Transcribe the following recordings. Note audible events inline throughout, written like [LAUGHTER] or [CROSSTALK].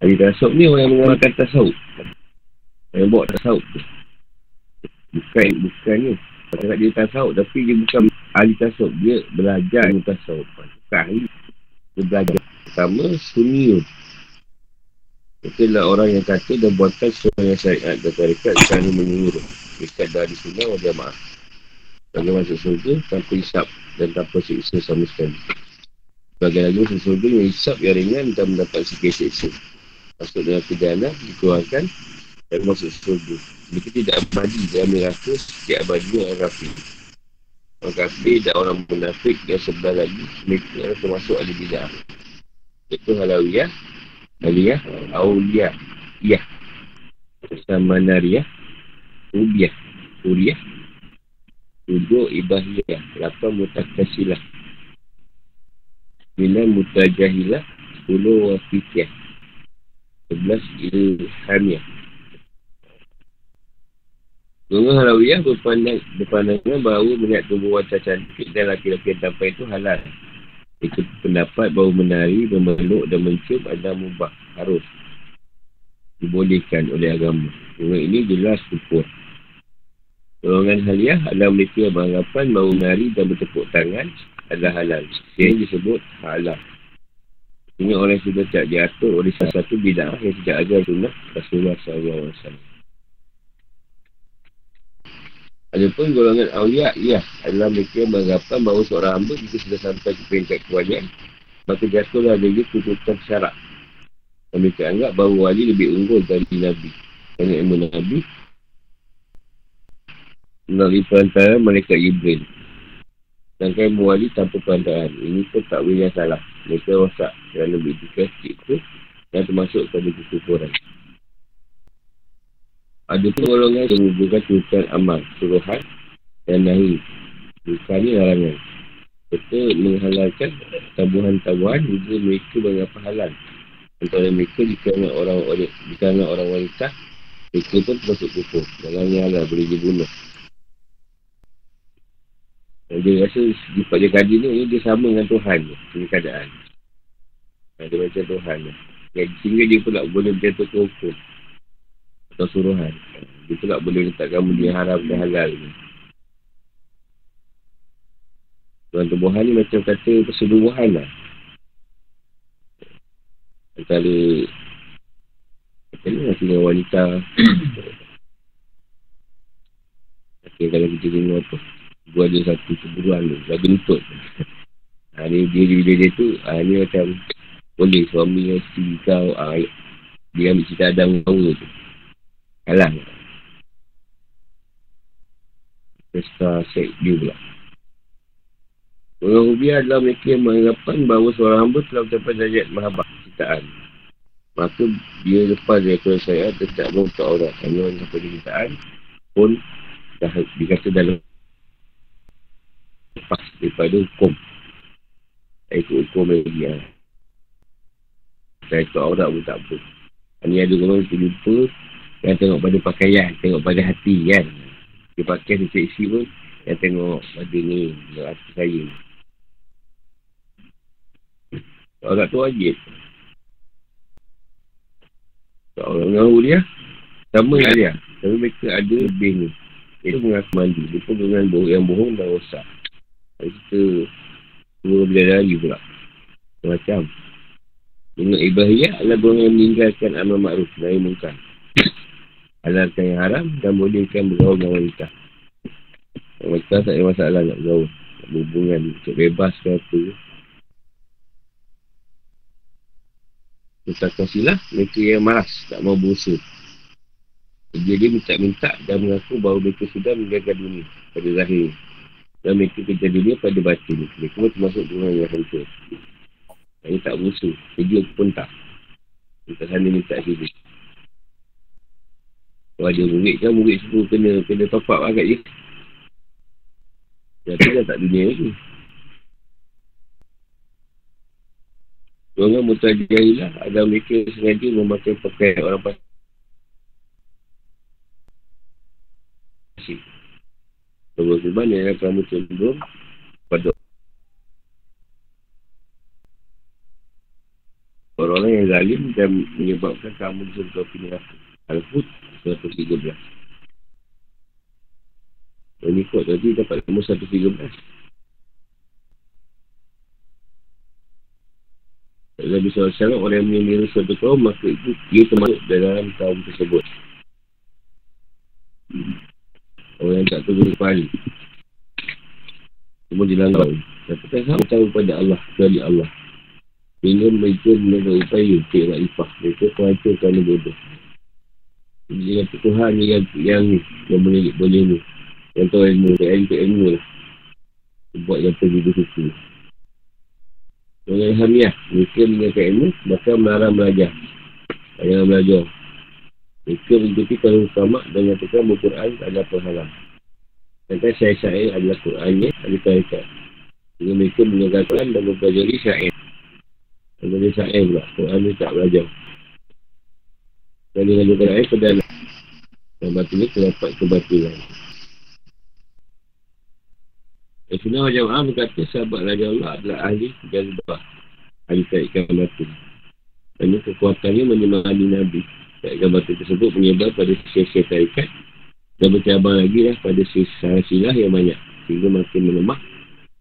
Ahli tasawuf ni orang yang mengamalkan tasawuf. Yang bawa tasawuf tu. Bukan, bukan ni. Pasal dia tasawuf tapi dia bukan ahli tasawuf. Dia belajar ilmu tasawuf. Bukan ahli. Dia belajar. Pertama, sunniun. Itulah orang yang kata dan buatkan sesuai syariat dan tarikat kerana menyeluruh. Dekat dari sunnah wajah maaf. Bagi masuk surga tanpa isap dan tanpa siksa sama sekali. Bagi lagi masuk surga yang isap yang ringan dan mendapat sikit siksa. Masuk dengan pidana dikeluarkan dan masuk surga. Mereka tidak abadi dalam neraka setiap abadi yang rapi. Orang kafir dan orang munafik yang sebelah lagi mereka adalah termasuk ahli bidah. Itu halawiyah haliyah awliyah iyah. Sama nariyah ubiyah tujuh ibahiyah lapan mutakasilah Sembilan mutajahilah Sepuluh wafikiyah Sebelas ilhamiah. Guru Halawiyah berpandang, berpandangan bahawa melihat tubuh wanita cantik dan laki-laki yang tampak itu halal. Itu pendapat bahawa menari, memeluk dan mencium adalah mubah, harus. Dibolehkan oleh agama. Guru ini jelas kufur. Golongan haliyah adalah mereka yang beranggapan bahawa menari dan bertepuk tangan adalah halal. Yang disebut halal. Ini orang yang sudah tak diatur oleh salah satu bidang yang tidak ada sunnah Rasulullah SAW. Adapun golongan awliya, ya, adalah mereka yang beranggapan bahawa seorang hamba jika sudah sampai ke peringkat kewajian, maka jatuhlah dia kutukan syarak. Dan mereka anggap bahawa wali lebih unggul dari Nabi. Kerana ilmu Nabi, melalui perantara mereka Ibrahim. Sedangkan muali tanpa perantaraan. Ini pun tak boleh yang salah. Mereka rosak kerana beritikaf itu dan termasuk pada kekufuran. Ada pun golongan yang menghubungkan tulisan amal, suruhan dan nahi. Bukan ni larangan. Serta menghalalkan tabuhan-tabuhan juga mereka mengapa halal. Antara mereka di kalangan orang, di kalangan orang wanita, mereka pun termasuk kufur. Dalam yang halal boleh dibunuh. Dan dia rasa sifat dia kaji ni, dia sama dengan Tuhan ni. Keadaan. Dia macam Tuhan ni. Sehingga dia pula boleh menjatuhkan hukum. Atau suruhan. Dia pula boleh letak kamu dia haram dan halal ni. Tuhan tubuhan ni macam kata perseduhan lah. Antara masih dengan wanita [COUGHS] Okay, kalau kita tengok apa Gua ada satu keburuan tu Dah gentut ha, ni, dia, dia, dia, dia tu ha, Ni macam Boleh suami isteri kau ha, Dia ambil cerita Adam kau tu Kalah Pesta seks dia pula Orang Rubiah adalah mereka yang menganggapan bahawa seorang hamba telah mencapai darjat mahabah cintaan. Maka dia lepas dari saya dan tak mahu tak orang. Hanya orang sampai cintaan pun dah dikata dalam lepas daripada hukum. Tak ikut hukum lagi ya. Saya ikut aurat pun tak apa. Ini ada orang yang terlupa yang tengok pada pakaian, tengok pada hati kan. Dia pakai seksi pun yang tengok pada ni, hati saya. Aurat tu wajib. Orang ngahu dia, sama dengan dia. Tapi mereka ada lebih ni. Itu mengaku mandi. Dia pun dengan bohong, yang bohong dan rosak. Kita Dua bidadari pula. Macam Dengan ibahiyah adalah orang yang meninggalkan amal ma'ruf Dari mungkar. [COUGHS] Halalkan yang haram Dan bolehkan bergaul dengan wanita. Wanita tak ada masalah nak bergaul. Nak berhubungan Untuk bebas ke apa. Minta kasihlah Mereka yang malas Tak mau berusaha. Dia dia minta-minta dan mengaku bahawa mereka sudah menjaga dunia pada zahir dan mereka kerja dunia pada batin. Mereka pun termasuk dengan yang hancur. Saya tak berusaha. Kerja pun tak. Minta sana minta sini. Kalau ada murid kan, murid semua kena kena top up agak je. Dah tak dunia lagi. Orang mutajahilah ada mereka sengaja memakai pakaian orang pasal Sebab sebab yang kamu cenderung pada orang-orang yang zalim dan menyebabkan kamu api neraka. Al-Hud 113. Dan ikut tadi dapat kamu 113. Nabi SAW orang yang meniru suatu kaum maka itu dia termasuk dalam kaum tersebut orang yang tak tunggu kepala semua dilanggar tapi tak sama tahu pada Allah kecuali Allah. Sehingga mereka mereka upaya untuk nak lipah mereka penghancur kerana bodoh. Jadi kata Tuhan yang, yang ni yang boleh boleh ni. Yang tahu ilmu yang ilmu, ilmu lah. Buat yang pergi di situ Orang Hamiah, mereka mengenai ilmu, bahkan melarang belajar. Jangan belajar. Mereka mengikuti kalau utama dan nyatakan buku Quran adalah penghalang. Sedangkan syair-syair adalah Qurannya, ada tarikat. Jadi mereka mengenai Quran dan mempelajari syair. Dan belajar syair pula, Quran ni tak belajar. Dan dengan Quran pada anak. Dan batu ni terdapat kebatilan. Dan sunnah jamaah berkata sahabat Raja Allah adalah ahli jazbah. Ahli tarikan batu. Dan kekuatannya menyemangani Nabi. Tarikan batu tersebut menyebar pada sisi-sisi tarikat. Dan bercabang lagi lah pada sisi silah yang banyak. Sehingga makin melemah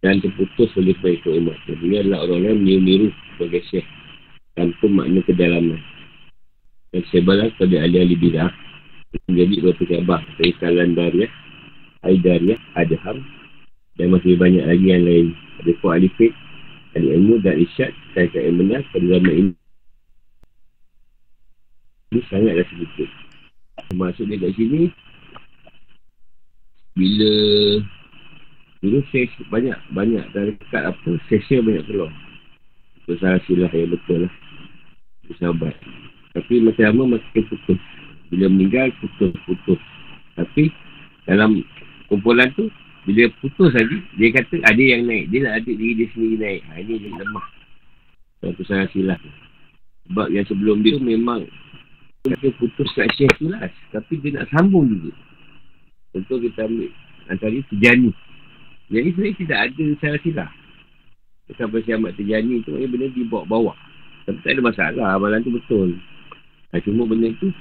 dan terputus oleh baik umat. Jadi adalah orang yang meniru sebagai syekh. Tanpa makna kedalaman. Dan sebalah pada ahli-ahli bidah. Menjadi berapa cabang. Tarikan Landariah. Aidariah. Adham dan masih banyak lagi yang lain ada kuat alifit ada ilmu dan isyad kaitan yang benar pada zaman ini ini sangatlah sedikit maksud dia kat sini bila dulu ses banyak banyak dari dekat apa sesi banyak keluar besar silah yang betul lah bersahabat tapi macam lama makin putus bila meninggal putus putus tapi dalam kumpulan tu bila putus lagi, dia kata ada yang naik. Dia nak adik diri dia sendiri naik. Ha, ini dia lemah. Salah silap. Sebab yang sebelum dia memang dia putus kat syekh tu lah. Tapi dia nak sambung juga. Contoh kita ambil antara terjani. Jadi sebenarnya tidak ada salah silap. Sampai si amat terjani tu, maknanya benda dibawa-bawa. Tapi tak ada masalah. Amalan tu betul. Ha, cuma benda tu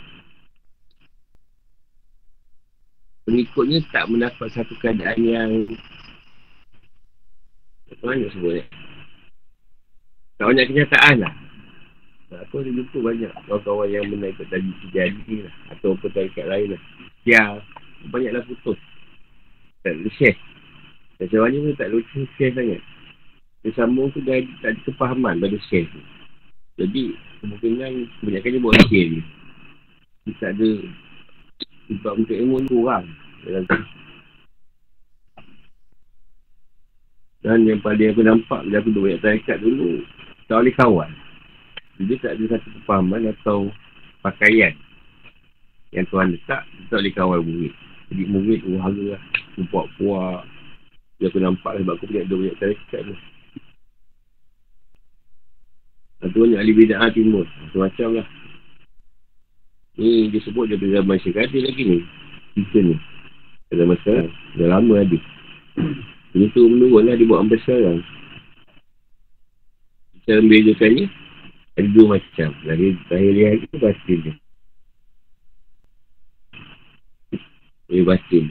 pengikutnya tak mendapat satu keadaan yang macam mana sebut eh? tak banyak kenyataan lah aku ada jumpa banyak? Kawan-kawan yang menaikkan tadi terjadi lah. Atau apa tarikat lain lah. Ya banyaklah putus. Tak ada share. Dan sebenarnya pun tak lucu share sangat. Dia sambung tu dah tak ada kepahaman pada share tu. Jadi kemungkinan kebanyakan dia buat share ni. Dia tak ada sebab untuk ilmu ni kurang Dan yang paling aku nampak Bila aku duduk banyak tarikat dulu Tak boleh kawan Dia tak ada satu kepahaman atau Pakaian Yang Tuhan letak Tak boleh kawan murid Jadi murid Wahara lah Puak-puak Dia aku nampak Sebab aku punya duduk banyak tarikat tu Satu banyak ahli bida'ah timur Macam-macam lah Ni dia sebut dia zaman syekh ada lagi ni. Kita ni. Dalam masa dah lama ada. Ini tu menurun lah dia buat sampai sekarang. Cara membezakannya ada dua macam. Lahir lihat itu batin dia. Lahir batin.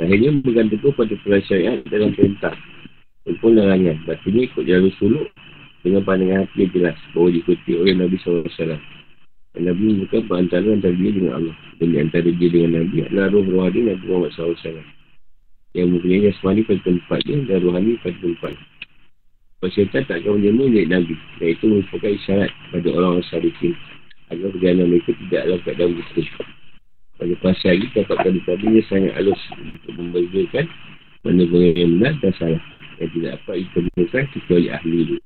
Lahirnya bergantung pada perasaan dalam perintah. Walaupun larangan. Batin ni ikut jalur suluk dengan pandangan hati yang jelas. Bahawa diikuti oleh Nabi SAW. Dan Nabi bukan perantara antara dia dengan Allah. Dan antara dia dengan Nabi adalah roh rohani Nabi Muhammad SAW. Yang mempunyai jasmani pada tempat dia dan rohani pada tempat Sebab tak akan menjemur milik Nabi. Dan itu merupakan isyarat pada orang-orang sadikin. Agar perjalanan mereka tidak dalam keadaan betul. Pada pasal lagi, dapatkan di tabinya sangat halus untuk membezakan mana guna yang benar dan salah. Yang tidak dapat ditemukan kecuali ahli itu.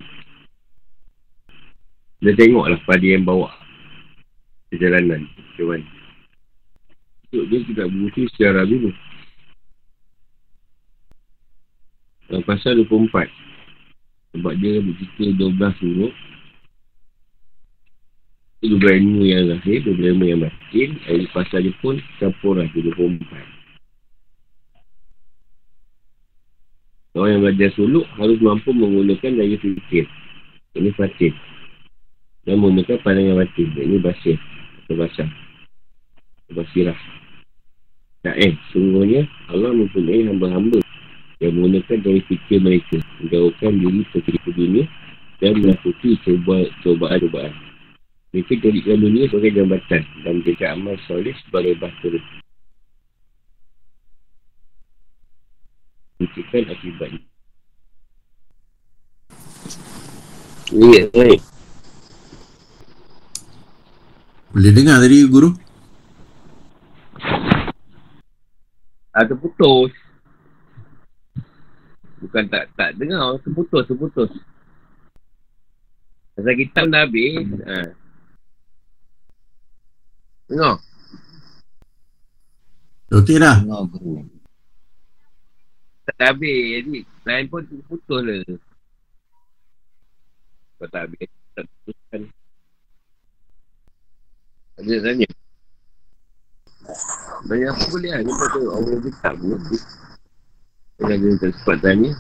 Kita tengoklah pada yang bawa perjalanan hewan. Untuk dia tidak berbukti secara dulu. Pasal 24. Sebab dia bercerita 12 huruf. Itu 12 ilmu yang lahir, 12 ilmu yang batin. Dari pasal dia pun campur lah 24. Orang yang belajar suluk harus mampu menggunakan daya fikir. Ini fatin. Dan menggunakan pandangan batin. Ini basir. Atau basah. Basirah. Tak eh, sungguhnya Allah mempunyai hamba-hamba yang menggunakan daya fikir mereka. Menjauhkan diri ke dunia dan melakukan cobaan-cobaan. Mereka jadikan dunia sebagai jambatan dan menjaga amal soleh sebagai batu Menunjukkan akibatnya. Ya, baik. Boleh dengar tadi guru? Ah, terputus. Bukan tak tak dengar, terputus, terputus. Pasal kita dah habis. Ha. Tengok. Okey dah. Tak habis. Jadi, lain pun putus lah. Kau tak habis. Tak putuskan. Ada tanya. Banyak apa boleh lah. Ni tu Allah dekat pun. Jangan dia tak sempat tanya.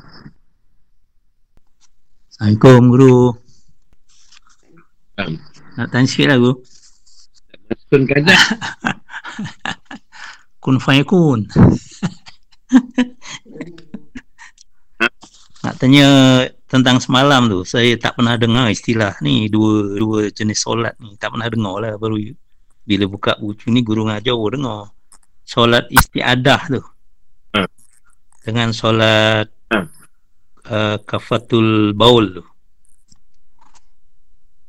Assalamualaikum guru. Um, Nak tanya sikit lah guru. Masukkan kadang. [LAUGHS] Kun fayakun. [LAUGHS] Nak tanya tentang semalam tu. Saya tak pernah dengar istilah ni. Dua dua jenis solat ni. Tak pernah dengar lah baru bila buka buku ni guru ngajar baru dengar. Solat istiadah tu. Hmm. Dengan solat uh, kafatul baul tu.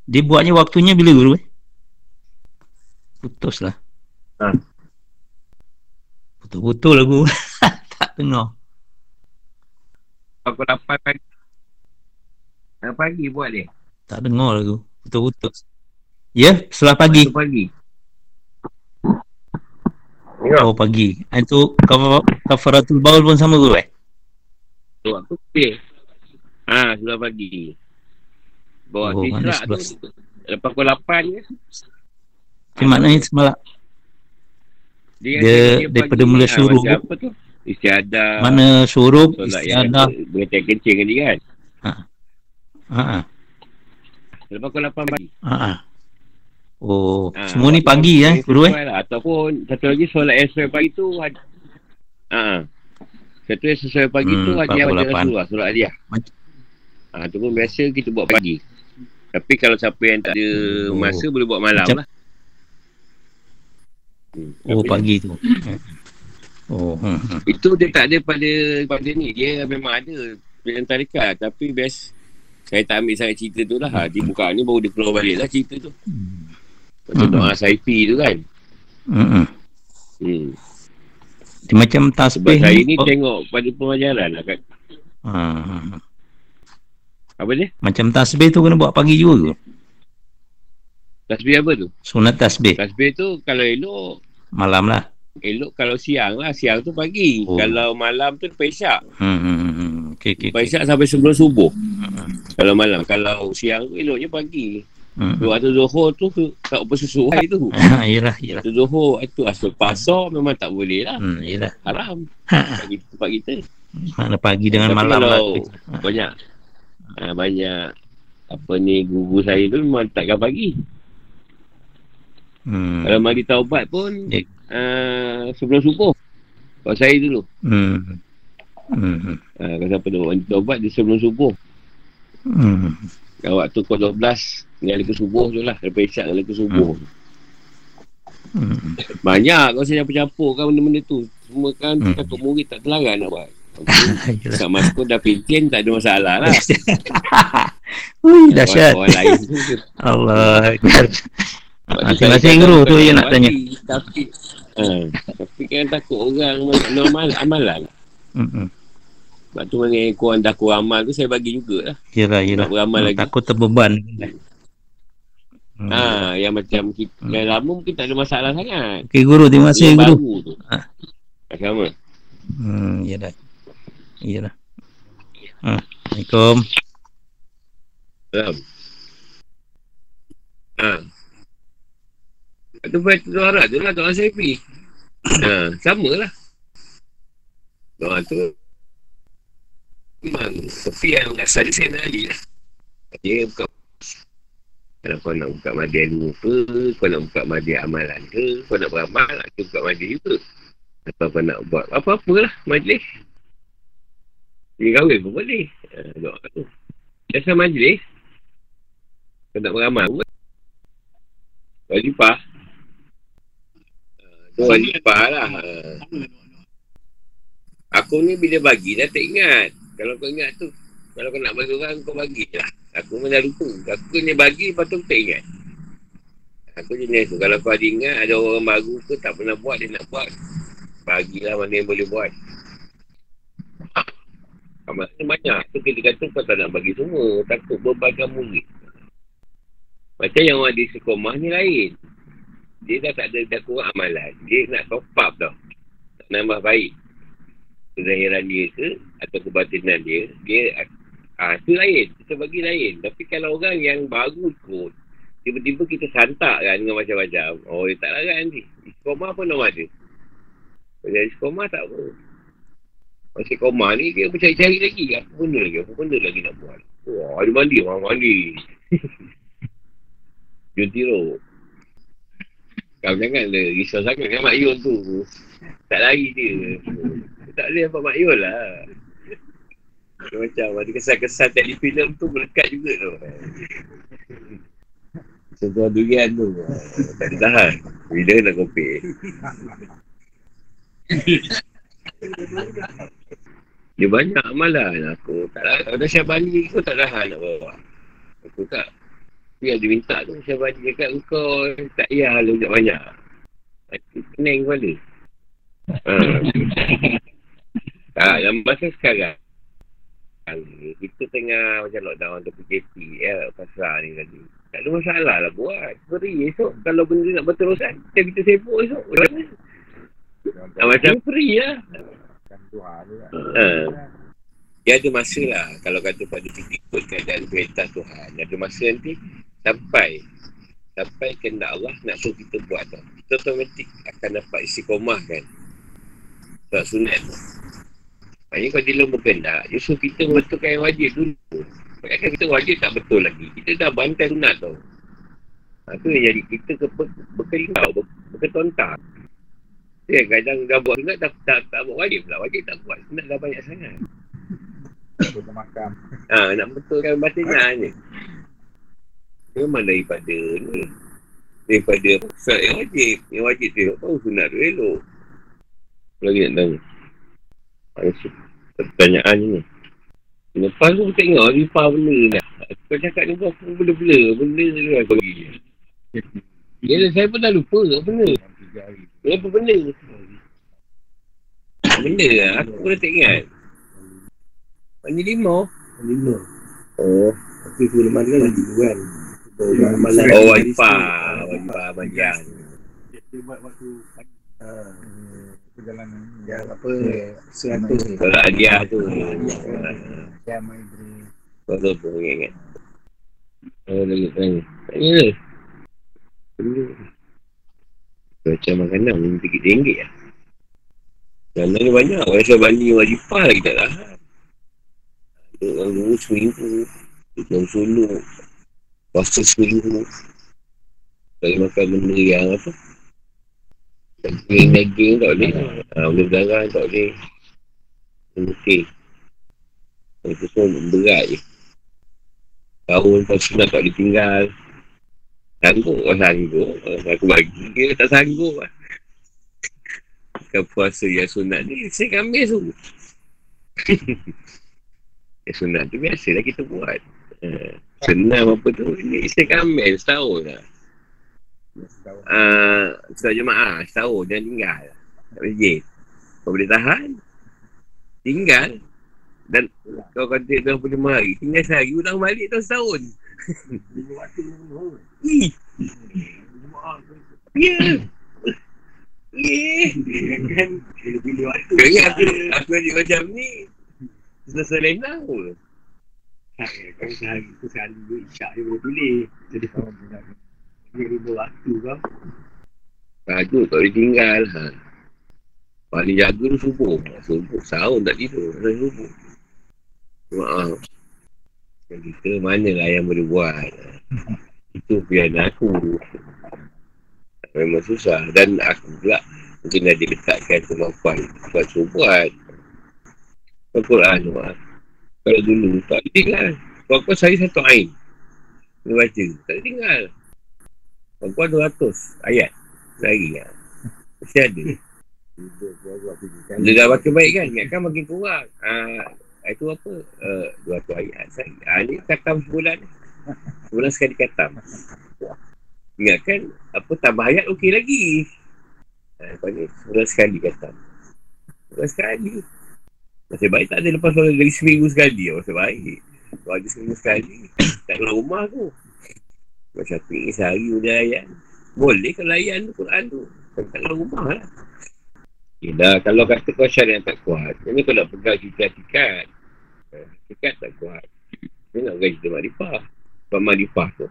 Dia buatnya waktunya bila guru eh? Putus lah. Ha. Betul-betul lah guru. [LAUGHS] tak dengar. Pukul 8 pagi. 8 pagi buat dia. Tak dengar lah guru. Betul-betul. Ya, setelah pagi. 8 pagi. Tengok. Oh, pagi. Ah, Itu kaf- kafaratul baul pun sama guru eh? Tu aku pilih. Ha, sebelah pagi. Bawa Oh, tisrak tu. Lepas pukul 8 je. Macam maknanya semalam. Dia, Dia- daripada pagi, mula ah, syuruk macam Apa tu? Istiadah. Mana yang istiadah. Berkata kencing tadi kan. Ha, ha, Lepas pukul 8 pagi. ha, ha. Oh, Ha, semua ni pagi eh, guru eh? Lah. Ataupun satu lagi solat sesuai pagi tu. Ha. Satu yang sesuai pagi Hmm, tu hadiah 48. baca Rasulullah. Solat hadiah. Mac- Ha, tu pun biasa kita buat pagi. Tapi kalau siapa yang tak ada Oh. masa boleh buat malam Macam- lah. Hmm. Oh, Tapi pagi tu. [COUGHS] Oh, hmm, hmm. Itu dia tak ada pada pada ni. Dia memang ada dalam tarikat. Tapi best saya tak ambil sangat cerita tu lah. Dia buka ni baru dia keluar balik lah cerita tu. Macam Hmm. doa Saifi tu kan. Hmm, hmm. Hmm. Macam Sebab tasbih saya ni oh, tengok pada pengajaran lah kan. ha. Apa dia? Macam tasbih tu kena buat pagi juga ke? Tasbih apa tu? Sunat tasbih. Tasbih tu kalau elok, Malam lah. elok kalau siang lah. Siang tu pagi. Oh. Kalau malam tu lepas isyak. Hmm, hmm, hmm, hmm. Okay, okay, Lepas okay. sampai sebelum subuh. Hmm, Kalau malam. Kalau siang tu eloknya pagi. Hmm. Waktu Zuhur tu tak apa sesuai tu. Ha, [LAUGHS] yelah, yelah. Waktu Zuhur itu asal pasar memang tak boleh lah. Hmm, yelah. Haram. Ha, Bagi tempat kita. mana pagi dengan Tapi malam lah. kalau Banyak. Ha, banyak. Apa ni guru saya tu memang takkan pagi. Hmm. Kalau mari taubat pun Ya. uh, sebelum subuh. Kalau saya dulu. Hmm. Hmm. Uh, kalau siapa mari taubat dia sebelum subuh. Hmm. Kalau waktu pukul 12 dengan leka subuh tu lah. Lepas isyak dengan leka subuh. Hmm. Banyak kalau saya campur-campur kan benda-benda tu. Semua kan Hmm. takut murid tak terlarang nak buat. [LAUGHS] Yelah. Kat masuk dah pintin tak ada masalah lah. [LAUGHS] Ui, dahsyat. Orang, orang lain tu. Allah. [LAUGHS] Kata guru tu yang nak tanya. pagi, Tapi, ha, tapi kan takut orang normal amalan. Hmm. Hmm. Sebab tu dengan kurang dah kurang amal tu saya bagi jugalah. Yelah, yelah. Nak beramal lagi. Takut terbeban. Hmm. Ha, yang macam kita Hmm. yang lama mungkin tak ada masalah sangat. Okey guru, terima kasih yang guru. baru tu. Ha. Tak sama. Hmm, yelah. Yelah. Ha. Assalamualaikum. Faham? Ha. Itu baik doa Arab tu lah doa Saifi. ha, sama lah. Doa tu memang Tapi yang asal dia saya nak Ali lah Dia buka Kalau kau nak buka madya ilmu ke Kau nak buka madya amalan ke Kau nak beramal Kau buka madya juga. Atau kau nak buat apa-apa lah Majlis. Dia kahwin pun boleh. Ha, Doa tu. Biasa majlis. Kau nak beramal pun. Wajibah wajibah lah ha. Aku ni bila bagi dah tak ingat Kalau kau ingat tu Kalau kau nak bagi orang kau bagi lah. Aku pun dah lupa. Aku ni bagi lepas tu tak ingat. Aku jenis tu. Kalau kau ada ingat ada orang baru ke tak pernah buat dia nak buat Bagilah mana yang boleh buat. Maksudnya banyak. Tu kita kata kau tak nak bagi semua. Takut berbagai murid. Macam yang orang di sekomah ni lain. Dia dah tak ada dah kurang amalan. Dia nak top up tau. Nak nambah baik Kezahiran dia ke Atau kebatinan dia Dia Ah, tu lain. Kita bagi lain. Tapi kalau orang yang baru ikut, tiba-tiba kita santak kan dengan macam-macam. Oh, dia tak larat nanti. Istiqomah pun nama ada. Kalau istiqomah tak apa. Masa istiqomah ni, dia mencari-cari lagi. Apa benda lagi? Apa benda lagi nak buat? Wah, ada mandi. Orang mandi. [LAUGHS] Jun tiro. Kau jangan le risau sangat dengan Mak Yul tu. Tak lari dia. Tak boleh dapat Mak Yul lah. Dia macam ada kesan-kesan telefilm tu melekat juga tu. Sentuhan durian tu. Tak ada tahan. Bila nak kopi. Dia banyak amalan aku. Tak lah. Ada Syabani aku tak tahan nak bawa. Aku tak. Tapi yang dia minta tu Syabani cakap kau tak payah lu banyak. Aku pening kepala. Ha. Tak, dalam masa sekarang kita tengah macam lockdown atau PKP ya, pasal ni tadi. Tak ada masalah lah buat. Free esok. Kalau benda nak berterusan, kita kita sibuk esok. Nah, macam free lah. Ha. Dia ada masa lah. Kalau kata pada kita ikut keadaan perintah Tuhan. Ada masa nanti sampai. Sampai kena Allah nak suruh kita buat tau. Kita otomatik akan dapat istiqomah kan. Sebab sunat tu. Maksudnya kalau dia lemah kendak, justru kita membetulkan yang wajib dulu. Maksudnya kita wajib tak betul lagi. Kita dah bantai sunat tau. Ha, tu yang jadi kita ke berkelingau, ber, berketontak. Ya, kadang dah buat sunat, tak, tak, tak buat wajib pula. Wajib tak buat. Sunat dah banyak sangat. Makam. Ha, nak betulkan batinah ni. Memang daripada ni. Daripada sunat yang wajib. Yang wajib tu, tahu sunat tu elok. Lagi nak tanya. Pertanyaan ni. Lepas tu aku tengok Ripah benda dah. Kau cakap ni pun aku bela-bela. Benda tu lah bagi. Ya, saya pun dah lupa tak benda. Apa benda? Benda lah. Aku pun tak ingat. Mandi lima. Lima. Oh. Tapi tu lemah kan lagi kan. Oh, wajibah. Wajibah banyak. Dia buat waktu Ha. Perjalanan yang apa seratus Kalau hadiah tu. jam Idris Kau tu ingat. Oh, lagi tanya. Tanya lah. Benda. Macam makanan ni RM3 lah. Makanan ni banyak. Orang rasa bani wajibah lagi tak. Ada orang dulu seminggu. Dalam suluk. Puasa seminggu. Bagi makan benda yang apa. Daging-daging tak boleh. Ha, benda darah tak boleh. Mungkin. Itu semua berat je. Tahun lepas sunat tak boleh tinggal. Sanggup orang sanggup. Aku bagi dia tak sanggup lah. Bukan puasa yang sunat ni. Saya ambil tu. [LAUGHS] yang sunat tu biasalah kita buat. Uh, senam apa tu. Ni saya ambil setahun lah. Uh, setahun jemaah. Setahun jangan tinggal. Tak boleh Kau boleh tahan. Tinggal. Dan kau kata 25 hari. Tinggal sehari. Ulang balik tu setahun. [LAUGHS] Ih. Ya. Ya. kan ingat aku, aku jadi macam ni. Selesai lain tahu. kau sehari tu sehari dua isyak dia boleh pilih jadi kau dia ribu waktu kau Tajuk tak boleh tinggal. Ha. Paling jaga tu subuh. Subuh. Sahur tak tidur. Subuh. Maaf. Dan kita manalah yang boleh buat. Itu pilihan aku. Memang susah. Dan aku pula mungkin dah diletakkan kemampuan buat buat. Al-Quran ah. Kalau dulu tak tinggal. Kalau kau sehari satu ain. Dia baca. Tak tinggal. Kalau kau 200 ayat. Sehari lah. Mesti ada. Dia dah baca baik kan? Ingatkan makin kurang. Ah, itu apa? Uh, 200 ayat. Sehari. Ah, ni katam sebulan. Sebulan sekali katam. Ingatkan apa tambah ayat okey lagi. Ha, ni sebulan sekali katam. Sebulan sekali. Masih baik tak ada lepas dari seminggu sekali. Masih baik. Kalau ada seminggu sekali. tak keluar rumah tu. Macam tu ni sehari udah ayat. Boleh kalau ayat tu Quran tu. Tak keluar rumah lah. Dah, kalau kata kau syariat tak kuat. Ini kau nak pegang tikat-tikat. Tikat tak kuat. Ini nak pegang cerita makrifah. Sebab makrifah tu.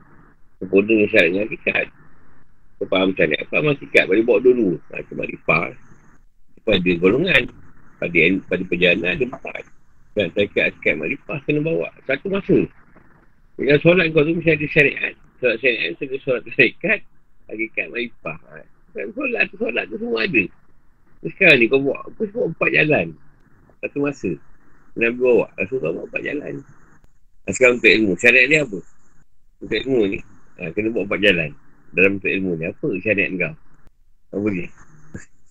Sempurna dengan syaratnya tikat. Kau faham macam ni. Faham tikat. Boleh bawa dulu. Ha, itu makrifah. Pada golongan pada, pada perjalanan ada empat. Dan tarikat akad marifah kena bawa. Satu masa. Dengan solat kau tu mesti ada syariat. Solat syariat tu solat tarikat. Hakikat marifah. Dan solat tu solat tu semua ada. Sekarang ni kau buat. Kau semua empat jalan. Satu masa. Nabi bawa. Rasulullah bawa empat jalan. Sekarang untuk ilmu. Syariat dia apa? Untuk ilmu ni. Ha, kena buat empat jalan. Dalam untuk ilmu ni. Apa syariat kau? Apa dia?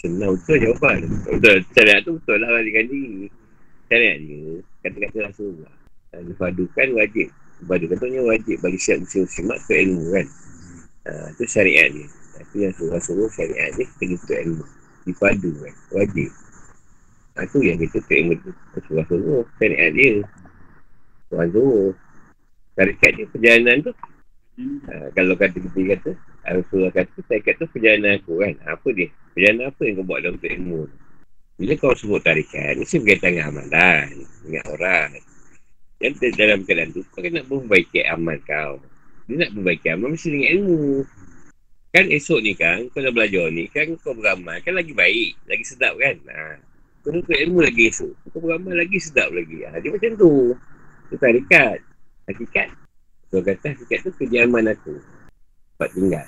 Senang betul jawapan. Betul. Syariat tu betul lah balikan diri. Syariat dia. Kata-kata Rasulullah. Dan difadukan wajib. Badu katanya wajib bagi syiat usia muslimat untuk ilmu kan. Itu syariat dia. Tapi yang suruh Rasulullah syariat dia kita untuk ilmu. Dipadu kan. Wajib. Ha, itu yang kita untuk ilmu tu. Rasulullah syariat dia. Tuhan suruh. Syariat dia perjalanan tu. Ha, kalau kata kita kata Rasulullah kata saya kata perjalanan aku kan Apa dia? Perjalanan apa yang kau buat dalam ilmu Bila kau sebut tarikan Mesti berkaitan dengan amalan Dengan orang Yang dalam keadaan tu Kau kena memperbaiki amal kau. Dia nak memperbaiki amal Mesti dengan ilmu. Kan esok ni kan Kau dah belajar ni Kan kau beramal Kan lagi baik Lagi sedap kan? Ha. Kau nak ilmu lagi esok. Kau beramal lagi sedap lagi. Ha. Dia macam tu. Itu tarikat. Hakikat. Kau kata hakikat tu kediaman aku. Tempat tinggal.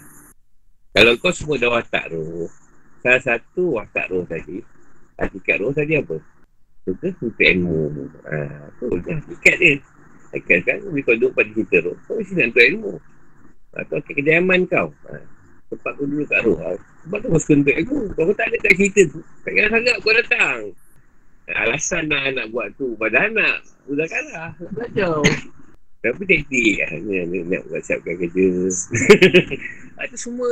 Kalau kau semua dah watak roh Salah satu watak roh tadi Hakikat roh tadi apa? Ke untuk ilmu ha, Tu je hakikat dia Hakikat kan Bila kau duduk pada cerita roh Kau mesti nak untuk ilmu Atau kediaman kau ha. Tempat kau dulu kat roh ha. Sebab tu kau suka untuk ilmu Kau tak ada kat cerita tu Tak kira sangat kau datang Alasan nak nak buat tu Pada anak Sudah kalah Nak belajar tapi lah. Ni, ni, nak whatsappkan kerja. [LAUGHS] Itu semua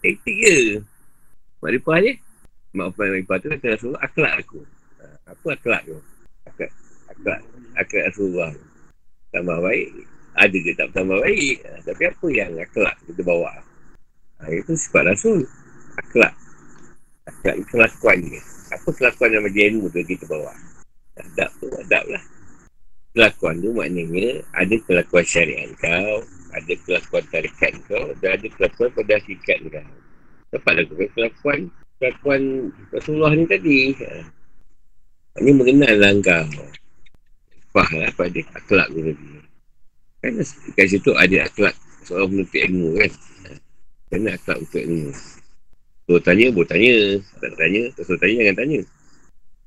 taktik je. Makrifah je. Makrifah makrifah tu kata Rasulullah akhlak aku. Apa akhlak tu? Akhlak. Akhlak. Akhlak Rasulullah. Tambah baik. Ada ke tak tambah baik. Ha, tapi apa yang akhlak kita bawa? Ha, itu sifat Rasul. Akhlak. Akhlak kelakuan dia. Apa kelakuan yang majlis ilmu tu kita bawa? Adab tu, adab lah kelakuan tu maknanya ada kelakuan syariat kau, ada kelakuan tarikat kau dan ada kelakuan pada hakikat kau. Lakukan kelakuan kelakuan Rasulullah ni tadi. Ha. Ini mengenal kau. Faham lah pada akhlak tu tadi. Kan kat situ ada akhlak seorang menuntut ilmu kan. Kena akhlak untuk ilmu. So tanya, boleh tanya. Tak tanya, tak tanya, jangan tanya.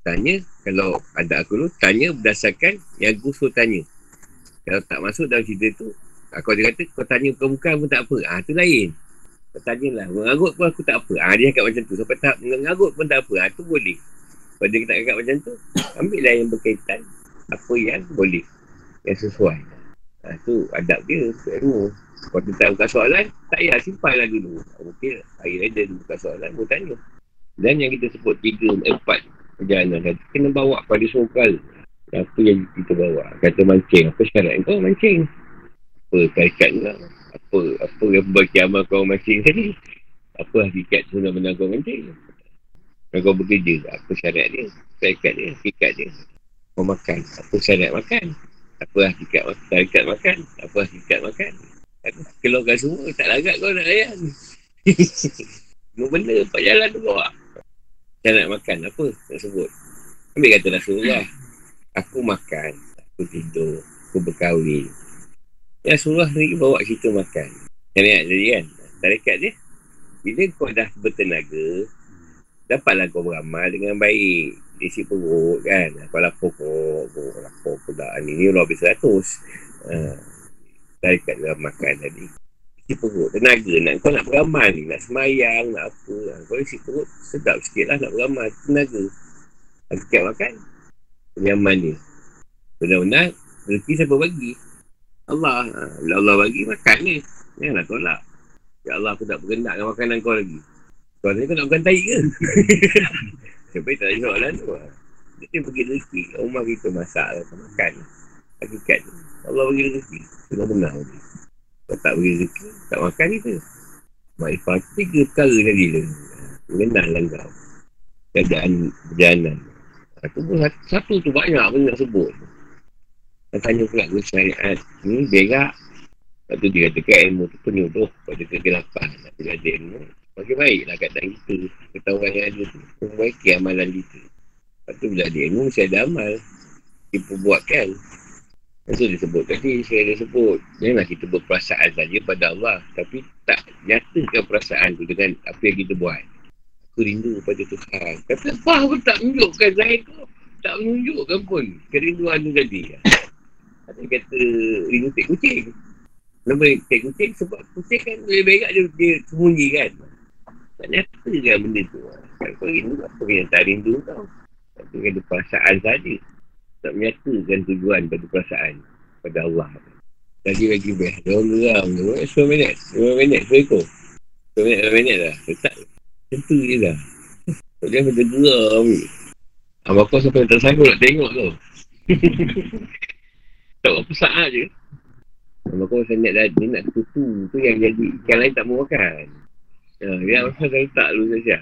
Tanya, kalau ada aku tu, tanya berdasarkan yang aku suruh tanya. Kalau tak masuk dalam cerita tu, aku dia kata, kau tanya bukan-bukan pun tak apa. Ah, tu lain. Kau tanyalah, mengarut pun aku tak apa. Ah, dia cakap macam tu. Sampai tak mengarut pun tak apa. Ah, tu boleh. Tak cakap macam tu, ambil lah yang berkaitan. Apa yang boleh. Yang sesuai. Ah, tu adab dia. Ilmu. Kalau tak buka soalan, tak payah simpan lah dulu. Mungkin hari lain dia buka soalan, boleh tanya. Dan yang kita sebut tiga, empat perjalanan kata, kena bawa pada sokal apa yang kita bawa kata mancing apa syarat kau mancing apa tarikat kau apa apa yang bagi amal kau mancing tadi apa hakikat sebenarnya kau mancing kalau kau bekerja apa syarat dia tarikat dia hakikat dia kau makan apa syarat makan apa hakikat makan tarikat makan apa hakikat makan keluarkan semua tak lagat kau nak layan [LAUGHS] semua benda empat jalan tu saya nak makan apa nak sebut ambil kata Rasulullah aku makan Aku tidur. Aku berkahwin. Ya surah ni bawa cerita makan. Syariat tadi kan. Tarikat dia. Bila kau dah bertenaga, dapatlah kau beramal dengan baik. Isi perut kan. Kau lapor kau. Kau lapor kau dah. Ni lebih seratus. Ha. Tarikat dalam makan tadi. Isi perut. Tenaga nak. Kau nak beramal ni. Nak semayang. Nak apa. Ha. Kau isi perut. Sedap sikit lah nak beramal. Tenaga. Tarikat makan. Penyaman ni. Benar-benar. Rezeki siapa bagi? Allah. Ha. Bila Allah bagi makan ni. Janganlah tolak. Ya Allah aku tak berkendak dengan makanan kau lagi. Ni kau nak makan tahi ke? [LAUGHS] Siapa tak ada soalan tu lah. Dia pergi rezeki. Rumah kita masak lah. Makan. Hakikat. Allah bagi rezeki. Benar-benar bagi. Kau tak bagi rezeki. Tak makan kita. Makrifat tiga perkara tadi tu. Mengenal lah kau. Keadaan perjalanan. Aku pun satu, tu banyak pun nak sebut. Nak tanya pula ke syariat. Ni berak Lepas tu dia katakan ilmu tu penyuruh pada kegelapan. Nak belajar ilmu. Makin baiklah keadaan kita. Ketahuan yang ada tu. Membaiki amalan kita. Lepas tu belajar ilmu mesti ada amal. Diperbuatkan. Itu disebut tadi. Saya ada sebut. Janganlah kita berperasaan saja pada Allah. Tapi tak nyatakan perasaan tu dengan apa yang kita buat. Aku rindu pada Tuhan. Kata apa pun tak menunjukkan Zahir tu. Tak menunjukkan pun kerinduan tu tadi. Ada kata rindu tik kucing. Kenapa cek kucing? Sebab kucing kan boleh berak dia, dia sembunyi kan. Tak nyata kan benda tu. Kan kau rindu apa yang tak rindu tau. Tapi ada perasaan saja. Tak menyatakan tujuan pada perasaan. Pada Allah. Lagi lagi best. Dia orang geram. Dia orang 10 minit. 10 minit. 10 ekor. 10 minit. 10 minit dah. Tetap. Tentu je dah. Tak dia macam geram. Abang kau sampai tak sanggup nak tengok tu. [LAUGHS] tak berapa saat je. Kalau kau macam nak dia nak tutu tu yang jadi ikan lain tak mau makan. Ha, dia macam kau tak lu saja.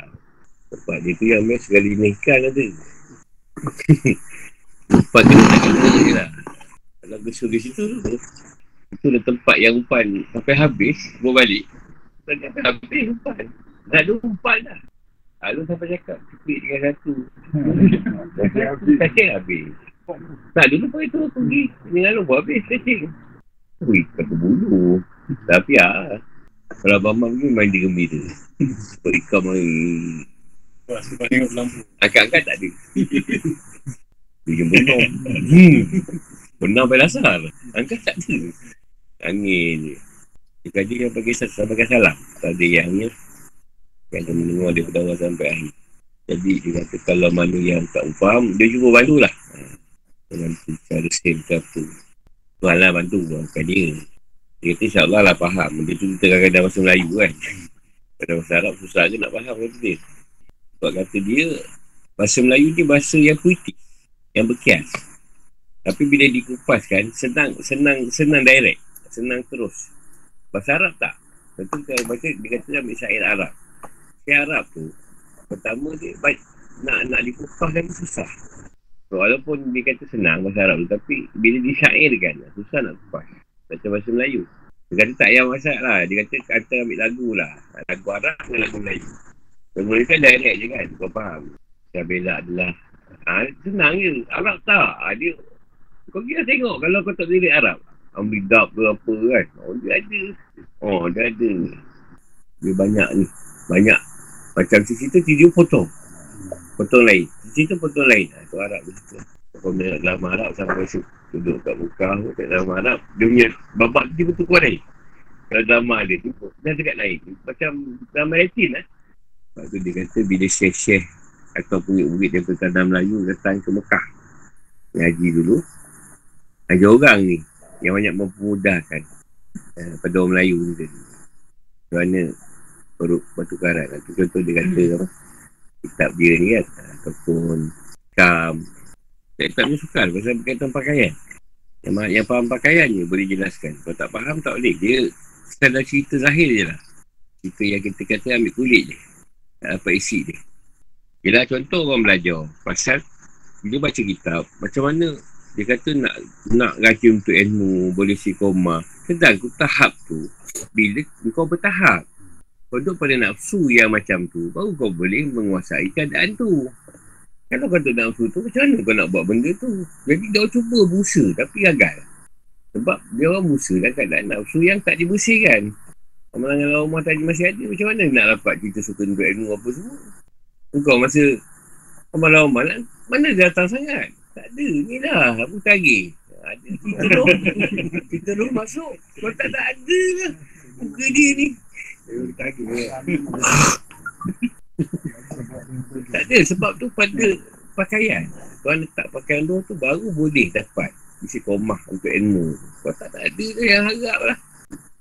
Sebab dia tu yang mes [LAUGHS] sekali ni ikan ada. Tempat dia tak kena je lah. Kalau besar di situ tu. Itu dah tempat yang umpan sampai habis, bawa balik. Sampai habis umpan. Dah ada umpan dah. Lalu sampai cakap, cepit dengan satu. [LAUGHS] Cacing habis. Tak, dulu pun itu pergi. Dengan lu habis cacing. Ui, kata bulu. Tapi ah, kalau Abang ni main dia gembira. Sebab ikan main. Sebab tengok lampu. Angkat-angkat tak ada. Dia. Hmm. Benang pada dasar. Angkat tak ada. Angin je. Dia kaji yang pakai sampai pakai salam. Tak ada yang ni. Yang dia mendengar dia berdawah sampai akhir. Jadi dia kata kalau mana yang tak faham, dia juga bantu lah. Dengan cara sim ke apa. Tuhan lah bantu bukan dia. Dia kata insyaAllah lah faham. Dia tu kita kadang-kadang bahasa Melayu kan. Kadang bahasa Arab susah je nak faham kata dia. Sebab kata dia, bahasa Melayu ni bahasa yang puitik. Yang berkias. Tapi bila dikupaskan, senang, senang, senang direct. Senang terus. Bahasa Arab tak. Tentu kalau baca, dia kata ambil syair Arab. Syair Arab tu, pertama dia, nak nak dikupaskan susah. Walaupun dia kata senang bahasa Arab tu Tapi bila disyairkan Susah nak kupas Macam bahasa Melayu. Dia kata tak payah masak lah. Dia kata kata ambil lagu lah. Lagu Arab dengan lagu Melayu. Lagu Melayu kan direct je kan Kau faham. Syabela adalah ha, Senang je. Arab tak? Ha, Dia Kau kira tengok Kalau kau tak boleh Arab. Ambil dub ke apa kan? Oh dia ada. Oh dia ada. Dia banyak ni. Banyak. Macam cerita Dia potong. Potong lain. Cerita potong lain. Ha, Itu Arab begitu Kau nak dalam Arab Sampai duduk kat muka Kat dalam Arab Dia punya Babak dia betul kuat lain. Kalau drama dia tu Dah dekat lain. Macam drama Latin lah Sebab tu dia kata Bila syekh-syekh Atau murid-murid Yang bertanam Melayu Datang ke Mekah Ngaji dulu. Ngaji orang ni Yang banyak mempermudahkan eh, Pada orang Melayu ni tadi. Mana Perut batu karat Contoh dia kata apa kitab dia ni kan ataupun kam kitab ni sukar pasal berkaitan pakaian. Yang, yang faham pakaian je boleh jelaskan. Kalau tak faham tak boleh. Dia sekadar cerita zahir je lah. Cerita yang kita kata ambil kulit je. Apa isi dia. Yelah contoh orang belajar pasal dia baca kitab macam mana dia kata nak nak raja untuk ilmu boleh si koma sedang tahap tu bila kau bertahap kau duduk pada nafsu yang macam tu Baru kau boleh menguasai keadaan tu Kalau kau tak nafsu tu, macam mana kau nak buat benda tu? Jadi dia cuba berusaha tapi gagal. Sebab dia orang berusaha dalam keadaan nafsu yang tak dibersihkan. Amalan rumah tadi masih ada, macam mana nak dapat kita suka untuk ilmu apa semua? Kau masa amalan rumah nak, mana dia datang sangat? Tak ada, ni lah, aku tagih. Ada kita tu, [LAUGHS] kita tu masuk. Kau tak, tak ada lah. Muka dia ni. [LAUGHS] Tak ada sebab tu pada pakaian. Kau letak pakaian luar tu baru boleh dapat isi komah untuk ilmu. Kau tak, tak ada tu yang harap lah.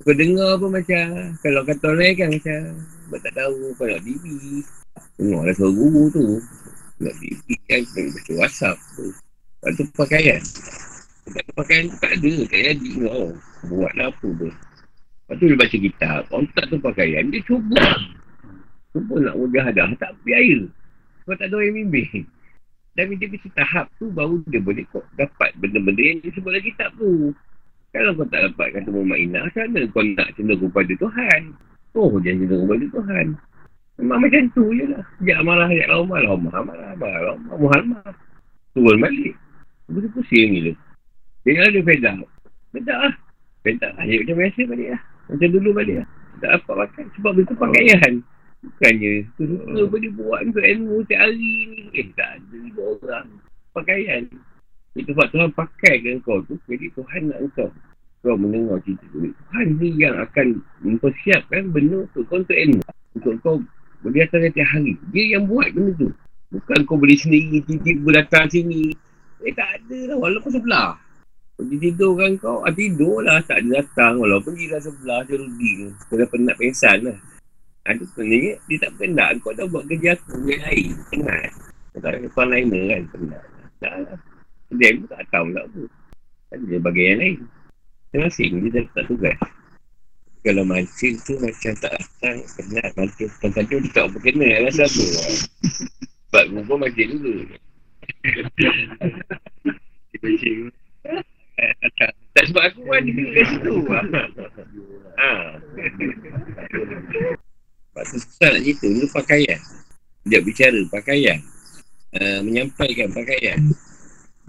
Kau dengar pun macam, kalau kata orang kan macam, kau tak tahu kau nak diri. Tengok lah suara guru tu. Nak diri kan, baca whatsapp tu. Lepas tu pakaian. Tak ada pakaian tu tak ada. Tak jadi kau. Buat lah apa pun. Lepas tu dia baca kitab. Orang tak tu pakaian. Dia cuba. Cuba nak mujahadah. Tak biaya. Sebab tak ada orang yang bimbing. Dan dia mesti tahap tu baru dia boleh kok dapat benda-benda yang disebut dalam kitab tu. Kalau kau tak dapat kata Muhammad Inah, macam mana kau nak cenderung kepada Tuhan? Oh, jangan cenderung kepada Tuhan. Memang macam tu je lah. Sekejap marah, sekejap lama, lama, marah, marah, lama, Muhammad. Turun balik. Betul pusing gila. Dia ada fedah. Fedah lah. Fedah lah. Macam biasa balik lah. Macam dulu balik lah. Tak dapat pakai. Sebab itu pakaian. Bukannya suka boleh buat untuk ilmu setiap hari ni. Eh, tak ada lima orang. Pakaian. Itu sebab Tuhan pakaikan kau tu. Jadi Tuhan nak kau. Kau mendengar cerita tu. Tuhan ni yang akan mempersiapkan benda tu kau untuk ilmu. Untuk kau datang setiap hari. Dia yang buat benda tu. Bukan kau boleh sendiri, tiba-tiba datang sini. Eh tak ada lah, walaupun sebelah. Kau tidur kan kau, ah, tidur lah, tak ada datang. Walaupun dia dah sebelah, dia. Kau dah penat pensan lah. Ada sebenarnya, dia tak penat. Kau dah buat kerja aku yang lain. Penat. Kau tak ada kepala lain kan, penat. Tak lah. Dia pun tak tahu tak apa. Ada dia bagian yang lain. Masing-masing dia dah tak tugas. Kalau mancing tu macam tak datang, penat mancing. Tadi dia tak apa kena, rasa tu. Sebab gua mancing dulu. Dia mancing. Tak sebab aku kan dia kat situ. Ha. Sebab tu susah nak cerita. Itu pakaian. Dia bicara pakaian. Uh, menyampaikan pakaian.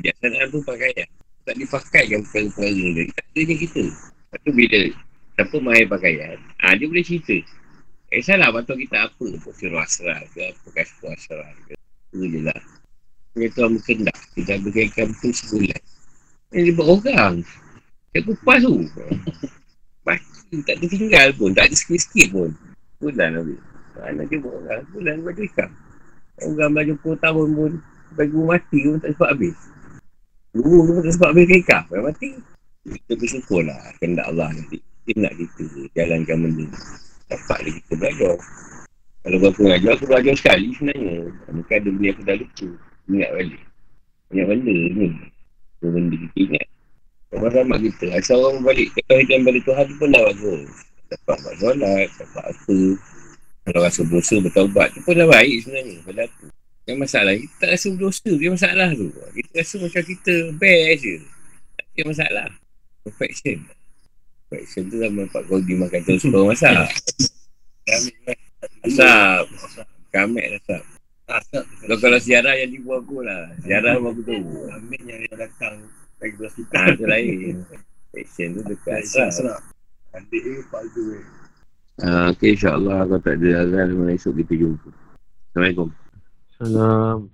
Biasanya tu pakaian. Tak dipakaikan perkara-perkara dia. Tak ada je kita. Lepas tu bila siapa main pakaian, ha, dia boleh cerita. Eh salah patut kita apa? Pukul asrar ke kasih asrar ke. Itu je lah. Dia tuan berkendak. Kita berkaikan pun sebulan. Yang dia buat orang. Dia kupas tu. Baki tak tertinggal pun. Tak ada sikit-sikit pun. Bulan habis. Mana dia buat orang. Bulan baju ikan. Orang baju 10 tahun pun. Bagi mati pun tak sempat habis. Guru pun tak sempat habis kekah. Yang mati. Kita bersyukur lah. Kendak Allah nanti. Dia nak kita jalankan benda. Dapat lagi kita belajar. Kalau aku mengajar, aku belajar sekali sebenarnya. Mungkin ada benda aku dah lupa. Ingat balik. Banyak benda ni. Benda kita ingat. Ramai kita. Asal orang balik. Kalau hidup balik Tuhan tu pun dah bagus. Dapat buat solat. Dapat apa. Kalau rasa berdosa bertaubat. tu pun dah baik sebenarnya. Pada aku. Yang masalah. Kita tak rasa berdosa. Dia masalah tu. Kita rasa macam kita best je. Tak ada masalah. Perfection. Perfection tu dah nampak kau dimakan terus kau masak. [LAUGHS] Asap. Kamek asap. Asap. Kalau kalau siarah yang dibuat aku lah. Siarah pun aku tahu. Amin yang datang bagi belas kita. Ha, tu lain. Action tu dekat Asap. Adik ni eh. Ha, okay, insyaAllah kalau tak ada azan, esok kita jumpa. Assalamualaikum. Salam.